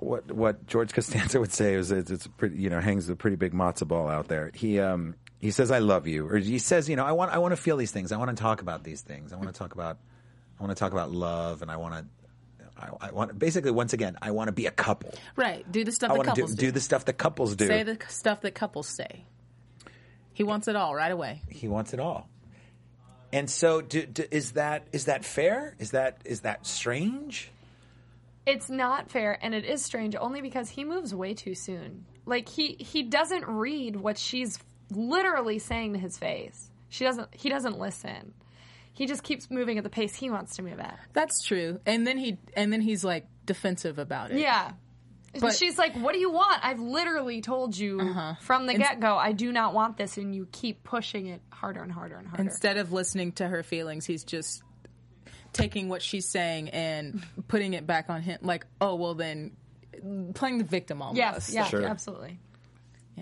what what George Costanza would say is it's, it's pretty you know hangs a pretty big matzo ball out there. He um he says I love you, or he says you know I want I want to feel these things. I want to talk about these things. I want to talk about I want to talk about love, and I want to. I, I want basically once again. I want to be a couple. Right. Do the stuff I that want to do, couples do the stuff that couples do. Say the stuff that couples say. He wants it all right away. he wants it all. And so, do, do, is that is that fair? Is that is that strange? It's not fair, and it is strange only because he moves way too soon. Like he he doesn't read what she's literally saying to his face. She doesn't. He doesn't listen. He just keeps moving at the pace he wants to move at. That's true. And then he and then he's like defensive about it. Yeah. But- She's like, "What do you want? I've literally told you uh-huh. from the get go, I do not want this, and you keep pushing it harder and harder and harder." Instead of listening to her feelings, he's just taking what she's saying and putting it back on him. Like, oh well, then playing the victim almost. yes, yeah, Sure. absolutely.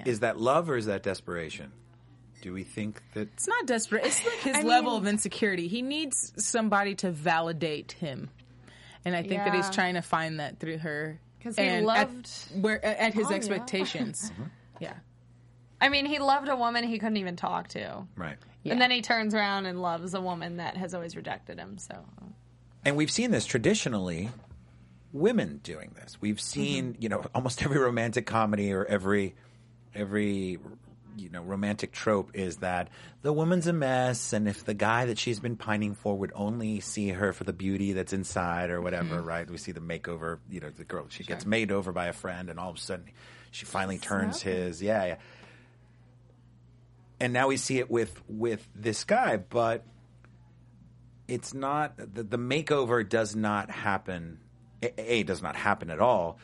Is that love or is that desperation? Do we think that? It's not desperate. It's like his I level mean- of insecurity. He needs somebody to validate him, and I think that he's trying to find that through her. Because he And at- loved where at his Amia. expectations. Uh-huh. yeah. I mean, he loved a woman he couldn't even talk to, Right. and then he turns around and loves a woman that has always rejected him. So And we've seen this traditionally. Women doing this. We've seen, mm-hmm. you know, almost every romantic comedy or every every you know romantic trope is that the woman's a mess, and if the guy that she's been pining for would only see her for the beauty that's inside or whatever, mm-hmm. right? We see the makeover. You know, the girl she gets made over by a friend, and all of a sudden she finally turns his. Yeah, yeah. And now we see it with with this guy, but it's not the, the makeover does not happen a, a does not happen at all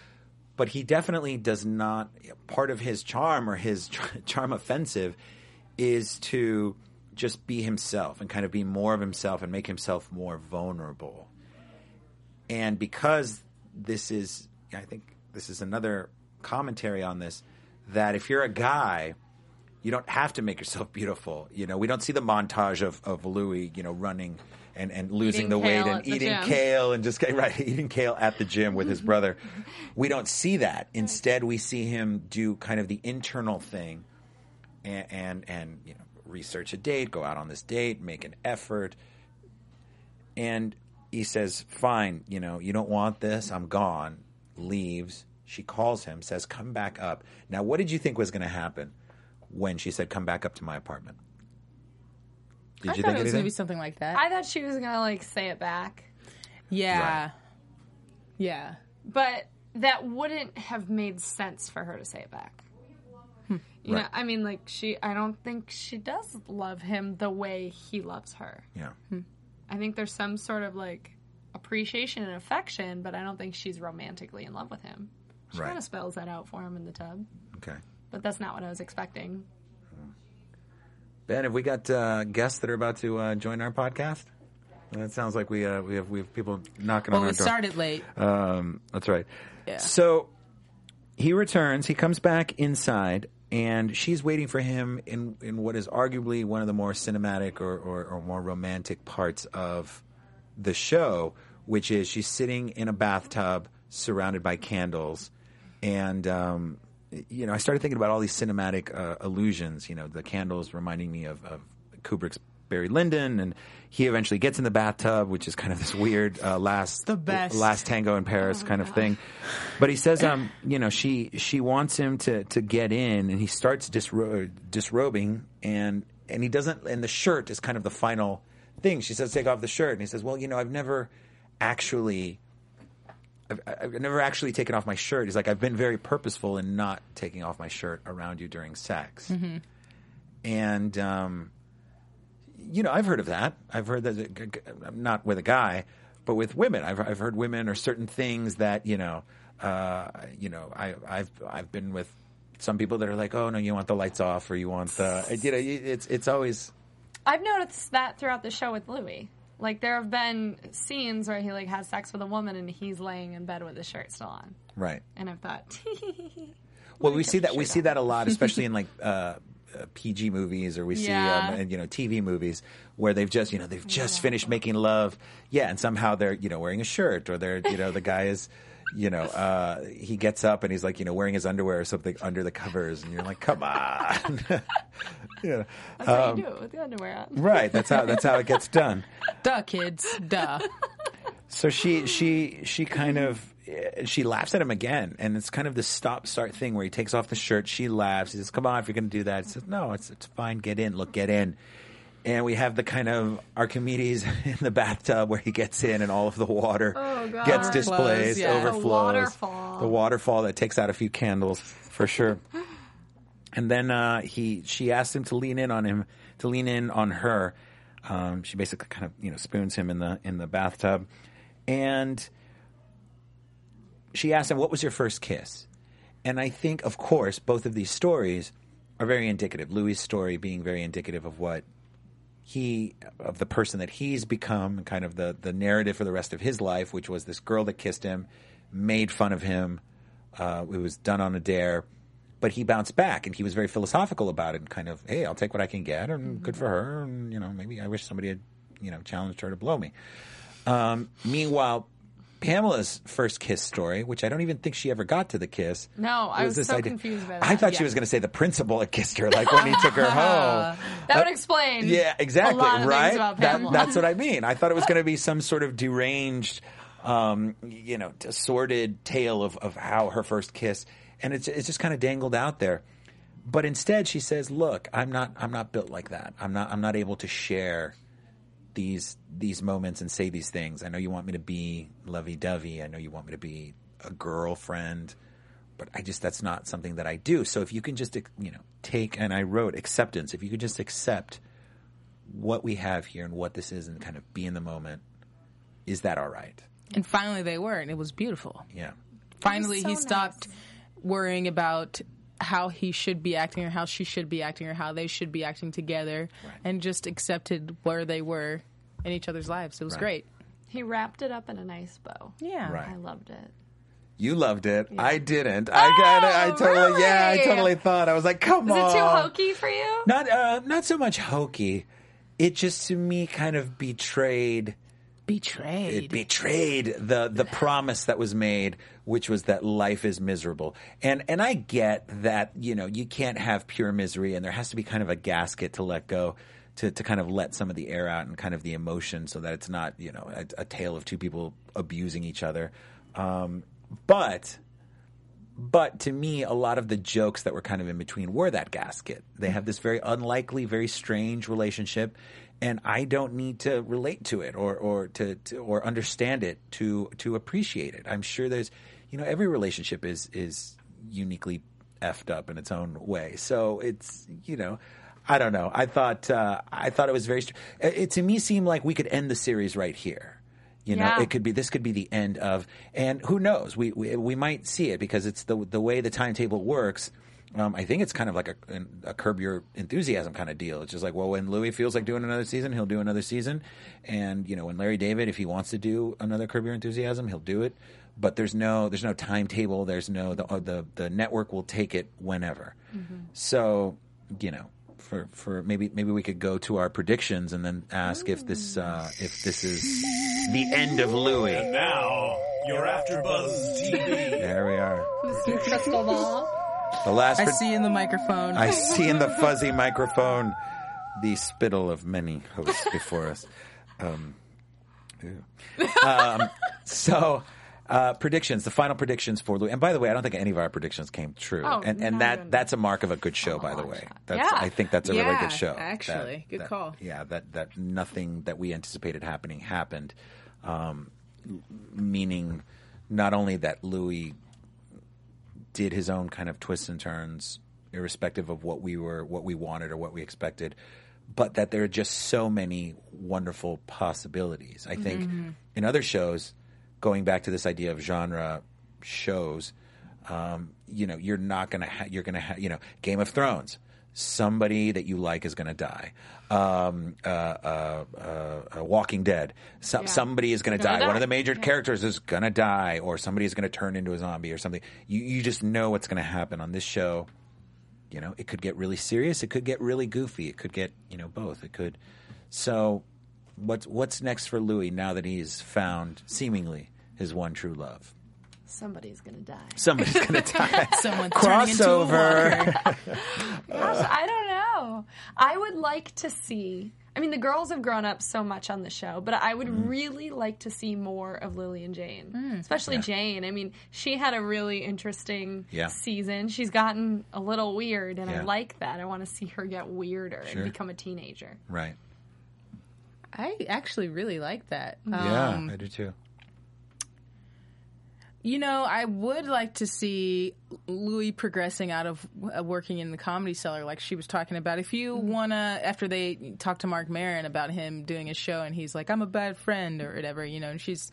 but he definitely does not part of his charm or his charm offensive is to just be himself and kind of be more of himself and make himself more vulnerable and because this is i think this is another commentary on this that if you're a guy you don't have to make yourself beautiful. You know, we don't see the montage of, of Louis, you know, running and, and losing Eating the weight and eating gym. kale and just getting right, eating kale at the gym with his mm-hmm. brother. We don't see that. Instead, we see him do kind of the internal thing and, and, and you know, research a date, go out on this date, make an effort. And he says, fine, you know, you don't want this, I'm gone, leaves. She calls him, says, come back up. Now, what did you think was going to happen when she said, come back up to my apartment? Did I you thought think it was anything? gonna be something like that. I thought she was gonna like say it back, yeah. Right. Yeah. but that wouldn't have made sense for her to say it back. Hmm. You know, Right. I mean, like she. I don't think she does love him the way he loves her. yeah. Hmm. I think there's some sort of like appreciation and affection, but I don't think she's romantically in love with him. She Right. kind of spells that out for him in the tub, Okay. but that's not what I was expecting. Ben, have we got uh, guests that are about to uh, join our podcast? That sounds like we uh, we have we have people knocking Well, on our door. Well, we started late. Um, that's right. Yeah. So he returns. He comes back inside, and she's waiting for him in in what is arguably one of the more cinematic or, or, or more romantic parts of the show, which is she's sitting in a bathtub surrounded by candles, and um, you know I started thinking about all these cinematic uh, illusions. You know, the candles reminding me of, of Kubrick's. Barry Lyndon, and he eventually gets in the bathtub, which is kind of this weird uh, last The best. last tango in Paris kind of thing. But he says, um, you know, she she wants him to to get in, and he starts disro- disrobing, and and he doesn't, and the shirt is kind of the final thing. She says, take off the shirt, and he says, well, you know, I've never actually. I've, I've never actually taken off my shirt. He's like, I've been very purposeful in not taking off my shirt around you during sex. And, um, you know, I've heard of that. I've heard that, not with a guy, but with women. I've, I've heard women or certain things that, you know, uh, you know, I, I've, I've been with some people that are like, oh no, you want the lights off or you want the you know it's it's always I've noticed that throughout the show with Louis. Like there have been scenes where he like has sex with a woman and he's laying in bed with his shirt still on, right. and I've thought, Well, we see that we see that a lot, especially in like uh, uh, PG movies, or we see Yeah. um, and, you know TV movies where they've just you know they've just finished making love, yeah, and somehow they're you know wearing a shirt, or they're you know the guy is. You know, uh, he gets up and he's like, you know, wearing his underwear or something under the covers, and you're like, "Come on!" yeah, that's how you do it with the underwear on. right. That's how that's how it gets done. Duh, kids. Duh. So she she she kind of eh, she laughs at him again, and it's kind of the stop start thing where he takes off the shirt. She laughs. He says, "Come on, if you're going to do that." He says, "No, it's it's fine. Get in. Look, get in." And we have the kind of Archimedes in the bathtub where he gets in, and all of the water Oh, gets displaced, yeah. The overflows. waterfall. The waterfall that takes out a few candles for sure. And then uh, he, she asked him to lean in on him, to lean in on her. Um, she basically kind of, you know, spoons him in the in the bathtub, and she asked him, "What was your first kiss?" And I think, of course, both of these stories are very indicative. Louis' story being very indicative of what he of the person that he's become, kind of the the narrative for the rest of his life, which was this girl that kissed him, made fun of him. Uh, it was done on a dare, but he bounced back, and he was very philosophical about it, and kind of, hey, I'll take what I can get, and good for her, and you know, maybe I wish somebody had, you know, challenged her to blow me. Um, meanwhile, Pamela's first kiss story, which I don't even think she ever got to the kiss. No, I was so confused by that. I thought she was going to say the principal had kissed her, like when he took her home. That would explain. Yeah, exactly. A lot of right. That- that's what I mean. I thought it was going to be some sort of deranged, um, you know, sordid tale of, of how her first kiss, and it's it's just kind of dangled out there. But instead, she says, "Look, I'm not I'm not built like that. I'm not I'm not able to share." These these moments and say these things. I know you want me to be lovey dovey. I know you want me to be a girlfriend, but I just that's not something that I do. So if you can just you know take and I wrote acceptance. If you could just accept what we have here and what this is and kind of be in the moment, is that all right? And finally they were, and it was beautiful. Yeah. Finally so he nice. stopped worrying about how he should be acting or how she should be acting or how they should be acting together Right. and just accepted where they were in each other's lives. It was Right. great. He wrapped it up in a nice bow. Yeah. Right. I loved it. You loved it. I didn't. I got it. I totally yeah, I totally thought. I was like, come Is on. it too hokey for you? Not uh not so much hokey. It just to me kind of betrayed Betrayed. it betrayed the the promise that was made, which was that life is miserable. And and I get that you know you can't have pure misery, and there has to be kind of a gasket to let go. To, to kind of let some of the air out and kind of the emotion so that it's not you know a, a tale of two people abusing each other um, but but to me, a lot of the jokes that were kind of in between were that gasket. They have this very unlikely, very strange relationship, and I don't need to relate to it or or to, to or understand it to to appreciate it. I'm sure there's, you know, every relationship is is uniquely effed up in its own way. So it's you know. I don't know. I thought uh, I thought it was very. Str- it, it to me seemed like we could end the series right here. You know, Yeah. it could be this could be the end of, and who knows? We we, we might see it because it's the the way the timetable works. Um, I think it's kind of like a, a curb your enthusiasm kind of deal. It's just like, well, when Louis feels like doing another season, he'll do another season, and you know, when Larry David, if he wants to do another curb your enthusiasm, he'll do it. But there's no there's no timetable. There's no the uh, the the network will take it whenever. So you know, for for maybe maybe we could go to our predictions and then ask if this uh, if this is the end of Louis. And Now, your AfterBuzz TV. There we are. Crystal ball. The last. I pred- see in the microphone. I see in the fuzzy microphone the spittle of many hosts before us. Um, um, so, uh, predictions, the final predictions for Louis. And by the way, I don't think any of our predictions came true. Oh, and and that that's a mark of a good show, by the way. That's, Yeah. I think that's a really good show. actually. Good that- call. Yeah, that that nothing that we anticipated happening happened. Um, meaning, not only that Louis did his own kind of twists and turns, irrespective of what we were, what we wanted, or what we expected. But that there are just so many wonderful possibilities. I think in other shows, going back to this idea of genre shows, um, you know, you're not going to, ha- you're going to have, you know, Game of Thrones. Somebody that you like is going to die. Um, uh, uh, uh, uh, Walking Dead. Some, Yeah. Somebody is going to Gonna die. One of the major Yeah. characters is going to die, or somebody is going to turn into a zombie or something. You, you just know what's going to happen on this show. You know, it could get really serious. It could get really goofy. It could get, you know, both. It could. So, what's what's next for Louis now that he's found seemingly his one true love? Somebody's gonna die. Somebody's going to die. Someone turning into a Crossover. walker. Gosh, I don't know. I would like to see. I mean, the girls have grown up so much on the show, but I would Mm-hmm. really like to see more of Lily and Jane, especially Jane. I mean, she had a really interesting Yeah. season. She's gotten a little weird, and I like that. I want to see her get weirder Sure. and become a teenager. right. I actually really like that. Yeah, Um, I do too. You know, I would like to see Louis progressing out of uh, working in the comedy cellar, like she was talking about. If you Mm-hmm. wanna, after they talked to Marc Maron about him doing a show, and he's like, "I'm a bad friend" or whatever, you know, and she's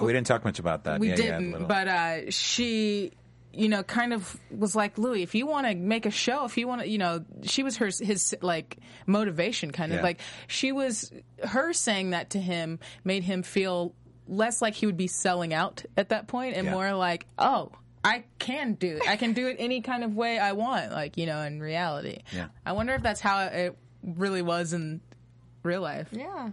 Oh, we didn't talk much about that. we yeah, yeah, didn't, little. but uh, she, you know, kind of was like Louis. If you want to make a show, if you want to, you know, she was her his like motivation, kind of Yeah. like she was her saying that to him made him feel less like he would be selling out at that point, and Yeah. more like, oh. I can do it. I can do it any kind of way I want, like, you know, in reality. Yeah. I wonder if that's how it really was in real life. Yeah,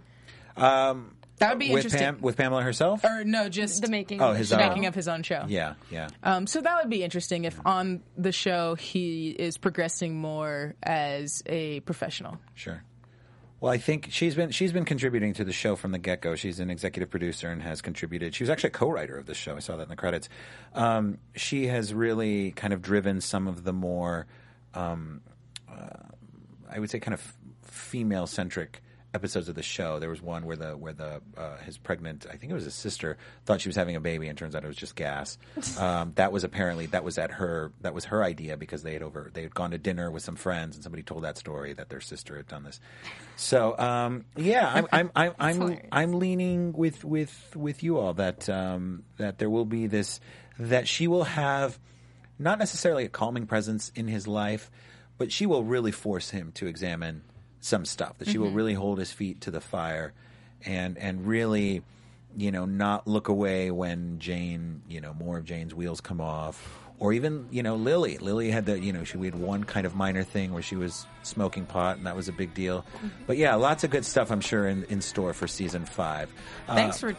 That would be with interesting. Pam, with Pamela herself. or no, just the making. Oh, of the his own. making of his own show. yeah, yeah. Um, so that would be interesting if on the show he is progressing more as a professional. Sure. Well, I think she's been she's been contributing to the show from the get go. She's an executive producer and has contributed. She was actually a co-writer of the show. I saw that in the credits. Um, she has really kind of driven some of the more, um, uh, I would say, kind of female centric episodes of the show. There was one where the where the uh, his pregnant, I think it was his sister, thought she was having a baby, and turns out it was just gas. Um, that was apparently that was at her that was her idea because they had over they had gone to dinner with some friends, and somebody told that story that their sister had done this. So um, yeah, I'm I'm I'm I'm, hilarious. I'm leaning with with with you all that um, that there will be this that she will have not necessarily a calming presence in his life, but she will really force him to examine some stuff. That she will really hold his feet to the fire, and and really, you know, not look away when Jane, you know, more of Jane's wheels come off. Or even, you know, Lily. Lily had the, you know, she we had one kind of minor thing where she was smoking pot, and that was a big deal. But yeah, lots of good stuff, I'm sure, in, in store for season five. Uh, Thanks for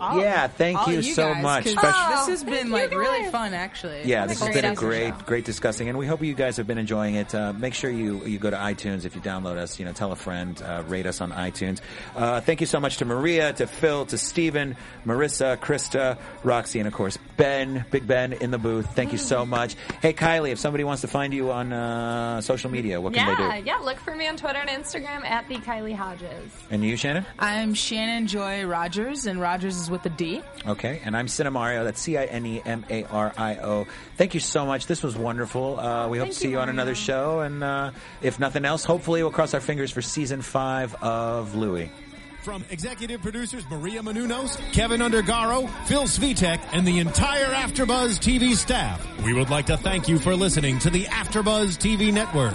all, yeah, thank all you of so guys, much. 'cause Spec- this has been you like really fun, actually. Yeah, this has been a great great, great discussing, and we hope you guys have been enjoying it. Uh, make sure you you go to iTunes if you download us. You know, tell a friend, uh, rate us on iTunes. Uh, thank you so much to Maria, to Phil, to Stephen, Marissa, Krista, Roxy, and of course Ben, Big Ben in the booth. Thank you so much. Hey, Kylie, if somebody wants to find you on uh, social media, what can Yeah, they do? yeah. Look for me on Twitter and Instagram at the Kylie Hodges. And you, Shannon? I'm Shannon Joy Rodgers, and Rodgers is with a D. Okay, and I'm Cinemario. That's C I N E M A R I O. Thank you so much. This was wonderful. Uh, we hope to see you, you, on Mario. another show, and uh, if nothing else, hopefully we'll cross our fingers for season five of Louie. From executive producers Maria Menounos, Kevin Undergaro, Phil Svitek, and the entire AfterBuzz TV staff, we would like to thank you for listening to the AfterBuzz TV network.